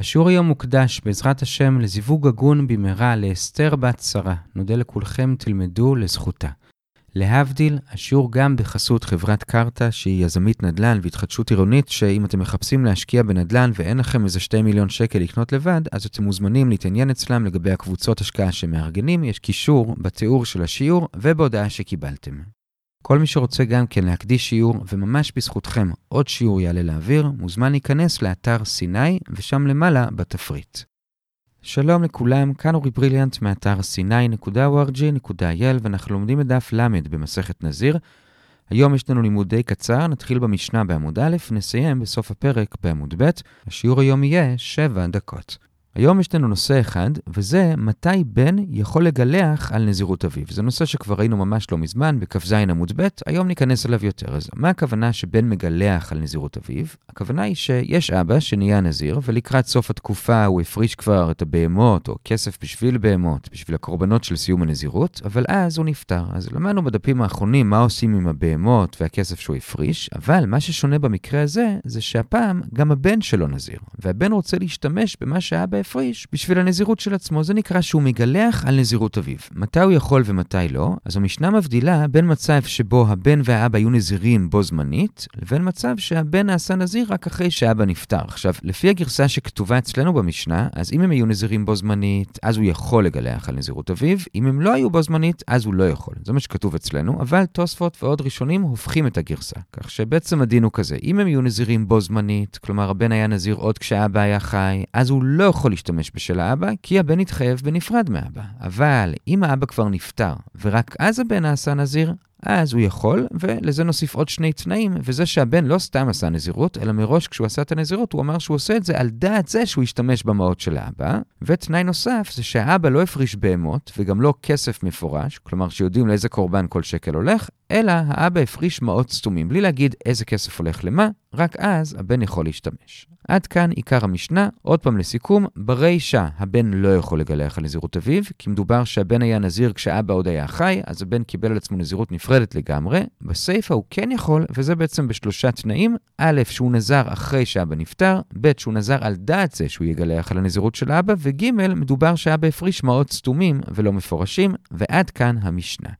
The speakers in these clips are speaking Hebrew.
השיעור היום מוקדש, בעזרת השם, לזיווג הגון במהרה לאסתר בת שרה. נודה לכולכם, תלמדו לזכותה. להבדיל, השיעור גם בחסות חברת קרתא, שהיא יזמית נדל"ן והתחדשות עירונית, שאם אתם מחפשים להשקיע בנדל"ן ואין לכם איזה 2 מיליון שקל לקנות לבד, אז אתם מוזמנים להתעניין אצלם לגבי הקבוצות השקעה שמארגנים, יש קישור בתיאור של השיעור ובהודעה שקיבלתם. כל מי שרוצה גם כן להקדיש שיעור, וממש בזכותכם עוד שיעור יעלה לאוויר, מוזמן להיכנס לאתר סיני, ושם למעלה בתפריט. שלום לכולם, כאן אורי בריליאנט מאתר sny.org.il ואנחנו לומדים את דף ל' במסכת נזיר. היום יש לנו לימוד די קצר, נתחיל במשנה בעמוד א', נסיים בסוף הפרק בעמוד ב'. השיעור היום יהיה 7 דקות. היום יש לנו נושא אחד, וזה מתי בן יכול לגלח על נזירות אביו. זה נושא שכבר ראינו ממש לא מזמן, בכ"ז עמוד ב', היום ניכנס אליו יותר. אז מה הכוונה שבן מגלח על נזירות אביו? הכוונה היא שיש אבא שנהיה נזיר, ולקראת סוף התקופה הוא הפריש כבר את הבהמות, או כסף בשביל בהמות, בשביל הקורבנות של סיום הנזירות, אבל אז הוא נפטר. אז למדנו בדפים האחרונים מה עושים עם הבהמות והכסף שהוא הפריש, אבל מה ששונה במקרה הזה, זה שהפעם גם הבן שלו נזיר, והבן רוצה להשתמש במה שאבא הפריש בשביל הנזירות של עצמו. זה נקרא שהוא מגלח על נזירות אביו. מתי הוא יכול ומתי לא? אז המשנה מבדילה בין מצב שבו הבן והאבא היו נזירים בו זמנית, לבין מצב שהבן נעשה נזיר רק אחרי שאבא נפטר. עכשיו, לפי הגרסה שכתובה אצלנו במשנה, אז אם הם היו נזירים בו זמנית, אז הוא יכול לגלח על נזירות אביו. אם הם לא היו בו זמנית, אז הוא לא יכול. זה מה שכתוב אצלנו, אבל תוספות ועוד ראשונים הופכים את הגרסה. כך שבעצם הדין הוא כזה, אם הם היו נזירים בו זמנית, כלומר הבן היה נזיר עוד כשאבא היה חי, אז הוא לא יכול להשתמש בשל האבא, כי הבן התחייב בנפרד מאבא. אבל אם האבא כבר נפטר, ורק אז הבן נעשה נזיר, אז הוא יכול, ולזה נוסיף עוד שני תנאים, וזה שהבן לא סתם עשה נזירות, אלא מראש כשהוא עשה את הנזירות, הוא אמר שהוא עושה את זה על דעת זה שהוא ישתמש במעות של האבא. ותנאי נוסף זה שהאבא לא הפריש בהמות, וגם לא כסף מפורש, כלומר שיודעים לאיזה קורבן כל שקל הולך, אלא האבא הפריש מעות סתומים, בלי להגיד איזה כסף הולך למה, רק אז הבן יכול להשתמש. עד כאן עיקר המשנה, עוד פעם לסיכום, ברישה הבן לא יכול לגלח על נזירות אביו, כי מדובר שהבן היה נזיר כשאבא עוד היה חי, אז הבן קיבל על עצמו נזירות נפרדת לגמרי. בסיפא הוא כן יכול, וזה בעצם בשלושה תנאים. א', שהוא נזר אחרי שאבא נפטר, ב', שהוא נזר על דעת זה שהוא יגלח על הנזירות של אבא, וג', מדובר שאבא הפריש מעות סתומים ולא מפורשים, ועד כאן המשנה.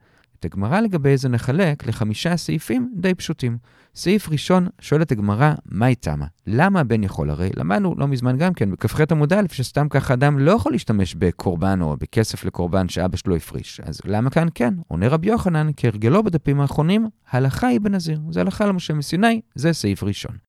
את הגמרא לגבי זה נחלק לחמישה סעיפים די פשוטים. סעיף ראשון, שואלת הגמרא, מהי תמה? למה הבן יכול? הרי למדנו לא מזמן גם כן, בכ"ח עמוד א', שסתם ככה אדם לא יכול להשתמש בקורבן או בכסף לקורבן שאבא שלו הפריש. אז למה כאן כן? עונה רבי יוחנן, כהרגלו בדפים האחרונים, הלכה היא בנזיר. זה הלכה למשה מסיני, זה סעיף ראשון.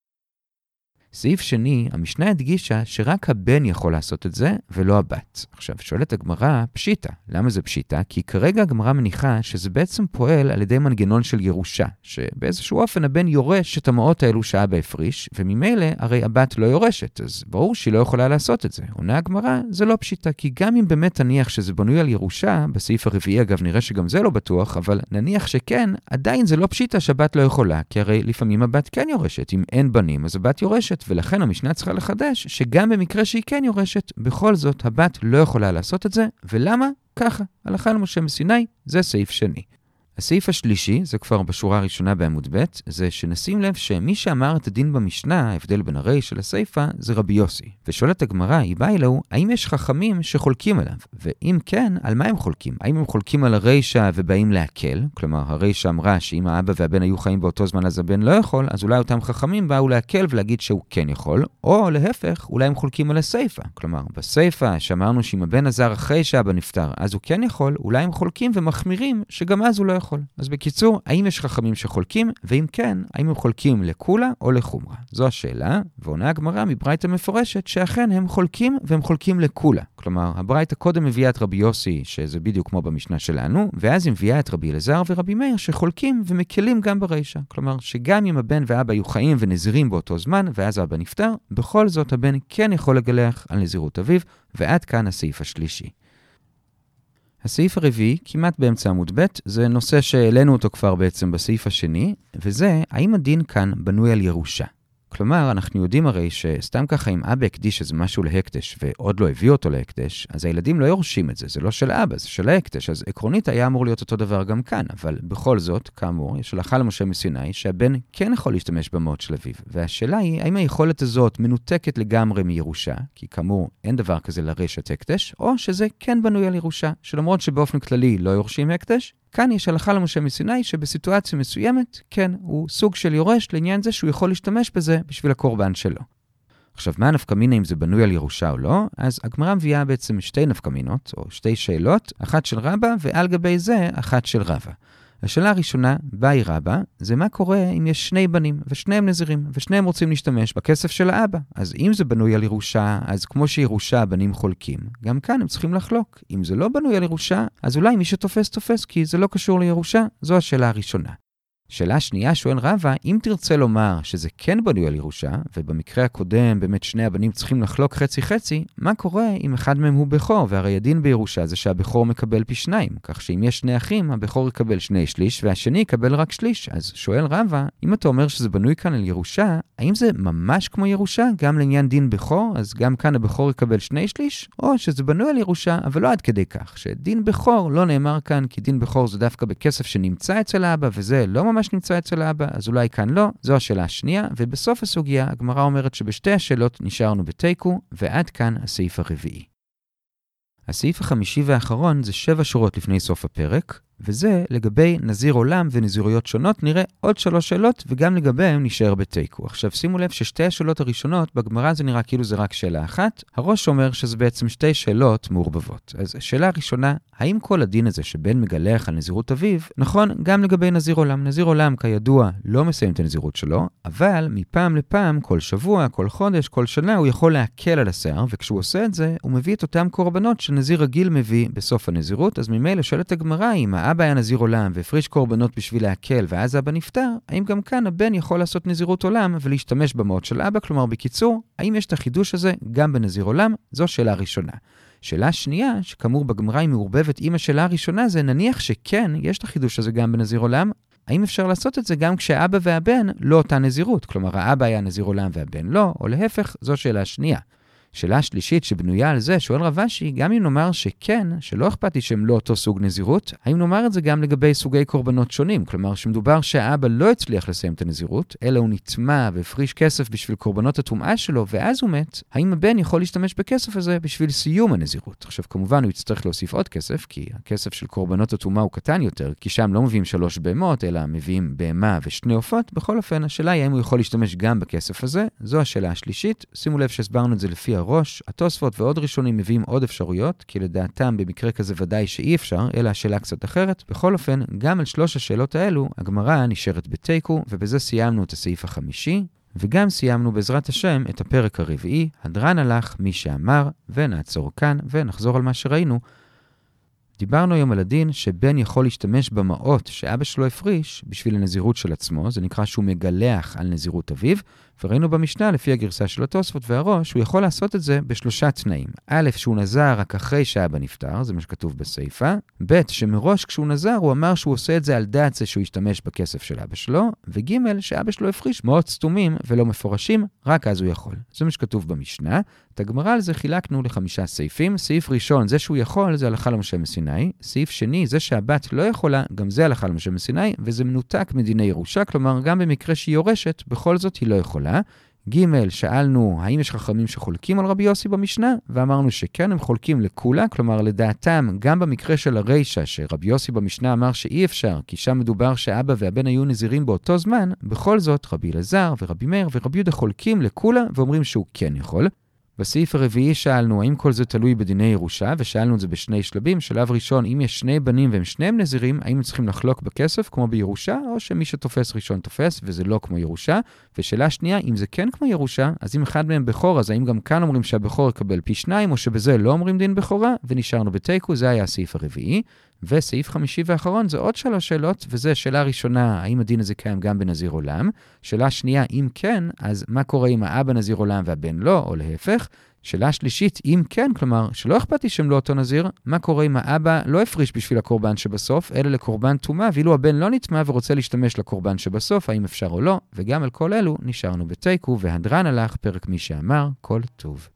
סעיף שני, המשנה הדגישה שרק הבן יכול לעשות את זה, ולא הבת. עכשיו, שואלת הגמרא, פשיטא. למה זה פשיטא? כי כרגע הגמרא מניחה שזה בעצם פועל על ידי מנגנון של ירושה, שבאיזשהו אופן הבן יורש את המעות האלו שאבא הפריש, וממילא הרי הבת לא יורשת, אז ברור שהיא לא יכולה לעשות את זה. עונה הגמרא, זה לא פשיטא, כי גם אם באמת תניח שזה בנוי על ירושה, בסעיף הרביעי אגב נראה שגם זה לא בטוח, אבל נניח שכן, עדיין זה לא פשיטא שהבת לא יכולה, כי הרי לפעמים הבת כן יורשת. אם אין בנים, אז הבת יורשת. יורשת, ולכן המשנה צריכה לחדש שגם במקרה שהיא כן יורשת, בכל זאת הבת לא יכולה לעשות את זה, ולמה? ככה, הלכה למשה מסיני, זה סעיף שני. הסעיף השלישי, זה כבר בשורה הראשונה בעמוד ב', זה שנשים לב שמי שאמר את הדין במשנה, ההבדל בין הריש לסיפא, זה רבי יוסי. ושואלת הגמרא, היא באה אלוהו, האם יש חכמים שחולקים עליו? ואם כן, על מה הם חולקים? האם הם חולקים על הרישא ובאים להקל? כלומר, הרישא אמרה שאם האבא והבן היו חיים באותו זמן אז הבן לא יכול, אז אולי אותם חכמים באו להקל ולהגיד שהוא כן יכול, או להפך, אולי הם חולקים על הסיפא. כלומר, בסיפא, שאמרנו שאם הבן עזר אחרי שאבא נפטר, אז הוא כן יכול, אולי הם חולקים ומחמירים שגם אז הוא לא יכול. יכול. אז בקיצור, האם יש חכמים שחולקים, ואם כן, האם הם חולקים לקולה או לחומרה? זו השאלה, ועונה הגמרא מברייתא מפורשת שאכן הם חולקים והם חולקים לקולה. כלומר, הברייתא קודם מביאה את רבי יוסי, שזה בדיוק כמו במשנה שלנו, ואז היא מביאה את רבי אלעזר ורבי מאיר שחולקים ומקלים גם ברישא. כלומר, שגם אם הבן ואבא היו חיים ונזירים באותו זמן, ואז האבא נפטר, בכל זאת הבן כן יכול לגלח על נזירות אביו, ועד כאן הסעיף השלישי. הסעיף הרביעי, כמעט באמצע עמוד ב', זה נושא שהעלינו אותו כבר בעצם בסעיף השני, וזה, האם הדין כאן בנוי על ירושה? כלומר, אנחנו יודעים הרי שסתם ככה אם אבא הקדיש איזה משהו להקדש ועוד לא הביא אותו להקדש, אז הילדים לא יורשים את זה, זה לא של אבא, זה של ההקדש. אז עקרונית היה אמור להיות אותו דבר גם כאן, אבל בכל זאת, כאמור, יש הלכה למשה מסיני שהבן כן יכול להשתמש במעות של אביו. והשאלה היא, האם היכולת הזאת מנותקת לגמרי מירושה, כי כאמור, אין דבר כזה לרשת הקדש, או שזה כן בנוי על ירושה, שלמרות שבאופן כללי לא יורשים הקדש, כאן יש הלכה למשה מסיני שבסיטואציה מסוימת, כן, הוא סוג של יורש לעניין זה שהוא יכול להשתמש בזה בשביל הקורבן שלו. עכשיו, מה הנפקמינה אם זה בנוי על ירושה או לא? אז הגמרא מביאה בעצם שתי נפקמינות, או שתי שאלות, אחת של רבא, ועל גבי זה, אחת של רבא. השאלה הראשונה, באי רבא, זה מה קורה אם יש שני בנים, ושניהם נזירים, ושניהם רוצים להשתמש בכסף של האבא. אז אם זה בנוי על ירושה, אז כמו שירושה הבנים חולקים, גם כאן הם צריכים לחלוק. אם זה לא בנוי על ירושה, אז אולי מי שתופס תופס, כי זה לא קשור לירושה, זו השאלה הראשונה. שאלה שנייה שואל רבא, אם תרצה לומר שזה כן בנוי על ירושה, ובמקרה הקודם באמת שני הבנים צריכים לחלוק חצי-חצי, מה קורה אם אחד מהם הוא בכור, והרי הדין בירושה זה שהבכור מקבל פי שניים, כך שאם יש שני אחים, הבכור יקבל שני שליש, והשני יקבל רק שליש. אז שואל רבא, אם אתה אומר שזה בנוי כאן על ירושה, האם זה ממש כמו ירושה, גם לעניין דין בכור, אז גם כאן הבכור יקבל שני שליש, או שזה בנוי על ירושה, אבל לא עד כדי כך, שדין בכור לא נאמר כאן, כי דין בכור זה דווקא בכסף שנמצא אצל האבא, וזה לא ממש ממש נמצא אצל האבא, אז אולי כאן לא, זו השאלה השנייה, ובסוף הסוגיה הגמרא אומרת שבשתי השאלות נשארנו בתיקו, ועד כאן הסעיף הרביעי. הסעיף החמישי והאחרון זה שבע שורות לפני סוף הפרק, וזה לגבי נזיר עולם ונזירויות שונות, נראה עוד שלוש שאלות, וגם לגביהם נשאר בתיקו. עכשיו שימו לב ששתי השאלות הראשונות, בגמרא זה נראה כאילו זה רק שאלה אחת, הראש אומר שזה בעצם שתי שאלות מעורבבות. אז שאלה ראשונה, האם כל הדין הזה שבן מגלח על נזירות אביו, נכון גם לגבי נזיר עולם. נזיר עולם, כידוע, לא מסיים את הנזירות שלו, אבל מפעם לפעם, כל שבוע, כל חודש, כל שנה, הוא יכול להקל על השיער, וכשהוא עושה את זה, הוא מביא את אותם קורבנות שנזיר רגיל מביא בסוף הנזירות, אז ממילא שואלת הגמרא אם האבא היה נזיר עולם והפריש קורבנות בשביל להקל, ואז אבא נפטר, האם גם כאן הבן יכול לעשות נזירות עולם ולהשתמש במעות של אבא? כלומר, בקיצור, האם יש את החידוש הזה גם בנזיר עולם? זו שאלה ראשונה. שאלה שנייה, שכאמור בגמרא היא מעורבבת עם השאלה הראשונה, זה נניח שכן, יש את החידוש הזה גם בנזיר עולם, האם אפשר לעשות את זה גם כשאבא והבן לא אותה נזירות? כלומר, האבא היה נזיר עולם והבן לא, או להפך, זו שאלה שנייה. שאלה שלישית שבנויה על זה, שואל רב אשי, גם אם נאמר שכן, שלא אכפת לי שהם לא אותו סוג נזירות, האם נאמר את זה גם לגבי סוגי קורבנות שונים? כלומר, שמדובר שהאבא לא הצליח לסיים את הנזירות, אלא הוא נטמע והפריש כסף בשביל קורבנות הטומאה שלו, ואז הוא מת, האם הבן יכול להשתמש בכסף הזה בשביל סיום הנזירות? עכשיו, כמובן הוא יצטרך להוסיף עוד כסף, כי הכסף של קורבנות הטומאה הוא קטן יותר, כי שם לא מביאים שלוש בהמות, אלא מביאים בהמה ושני עופות. בכל אופן, השאלה היא האם הוא יכול להשתמש גם בכסף הזה. זו השאלה השלישית. שימו לב שהסברנו את זה לפי הראש, התוספות ועוד ראשונים מביאים עוד אפשרויות, כי לדעתם במקרה כזה ודאי שאי אפשר, אלא השאלה קצת אחרת. בכל אופן, גם על שלוש השאלות האלו, הגמרא נשארת בתיקו, ובזה סיימנו את הסעיף החמישי. וגם סיימנו בעזרת השם את הפרק הרביעי, הדרן הלך מי שאמר, ונעצור כאן ונחזור על מה שראינו. דיברנו היום על הדין שבן יכול להשתמש במעות שאבא שלו הפריש בשביל הנזירות של עצמו, זה נקרא שהוא מגלח על נזירות אביו, וראינו במשנה, לפי הגרסה של התוספות והראש, שהוא יכול לעשות את זה בשלושה תנאים. א', שהוא נזר רק אחרי שאבא נפטר, זה מה שכתוב בסיפא. ב', שמראש כשהוא נזר, הוא אמר שהוא עושה את זה על דעת זה שהוא ישתמש בכסף של אבא שלו, וג', שאבא שלו הפריש מאות סתומים ולא מפורשים, רק אז הוא יכול. זה מה שכתוב במשנה. את הגמרא על זה חילקנו לחמישה סעיפים. סעיף ראשון, זה שהוא יכול, זה הלכה למשה מסיני. סעיף שני, זה שהבת לא יכולה, גם זה הלכה למשה מסיני, וזה מנותק מדיני ירושה, כלומר, גם במקרה שהיא יורשת, בכל זאת היא לא יכולה. ג', שאלנו האם יש חכמים שחולקים על רבי יוסי במשנה, ואמרנו שכן, הם חולקים לכולה, כלומר לדעתם, גם במקרה של הרישא, שרבי יוסי במשנה אמר שאי אפשר, כי שם מדובר שאבא והבן היו נזירים באותו זמן, בכל זאת רבי אלעזר ורבי מאיר ורבי יהודה חולקים לכולה ואומרים שהוא כן יכול. בסעיף הרביעי שאלנו האם כל זה תלוי בדיני ירושה, ושאלנו את זה בשני שלבים. שלב ראשון, אם יש שני בנים והם שניהם נזירים, האם הם צריכים לחלוק בכסף כמו בירושה, או שמי שתופס ראשון תופס, וזה לא כמו ירושה? ושאלה שנייה, אם זה כן כמו ירושה, אז אם אחד מהם בכור, אז האם גם כאן אומרים שהבכור יקבל פי שניים, או שבזה לא אומרים דין בכורה, ונשארנו בתיקו, זה היה הסעיף הרביעי. וסעיף חמישי ואחרון זה עוד שלוש שאלות, וזה שאלה ראשונה, האם הדין הזה קיים גם בנזיר עולם? שאלה שנייה, אם כן, אז מה קורה אם האבא נזיר עולם והבן לא, או להפך? שאלה שלישית, אם כן, כלומר, שלא אכפת לי שהם לא אותו נזיר, מה קורה אם האבא לא הפריש בשביל הקורבן שבסוף, אלא לקורבן טומאה, ואילו הבן לא נטמע ורוצה להשתמש לקורבן שבסוף, האם אפשר או לא? וגם על כל אלו נשארנו בתיקו, והדרן הלך, פרק מי שאמר, כל טוב.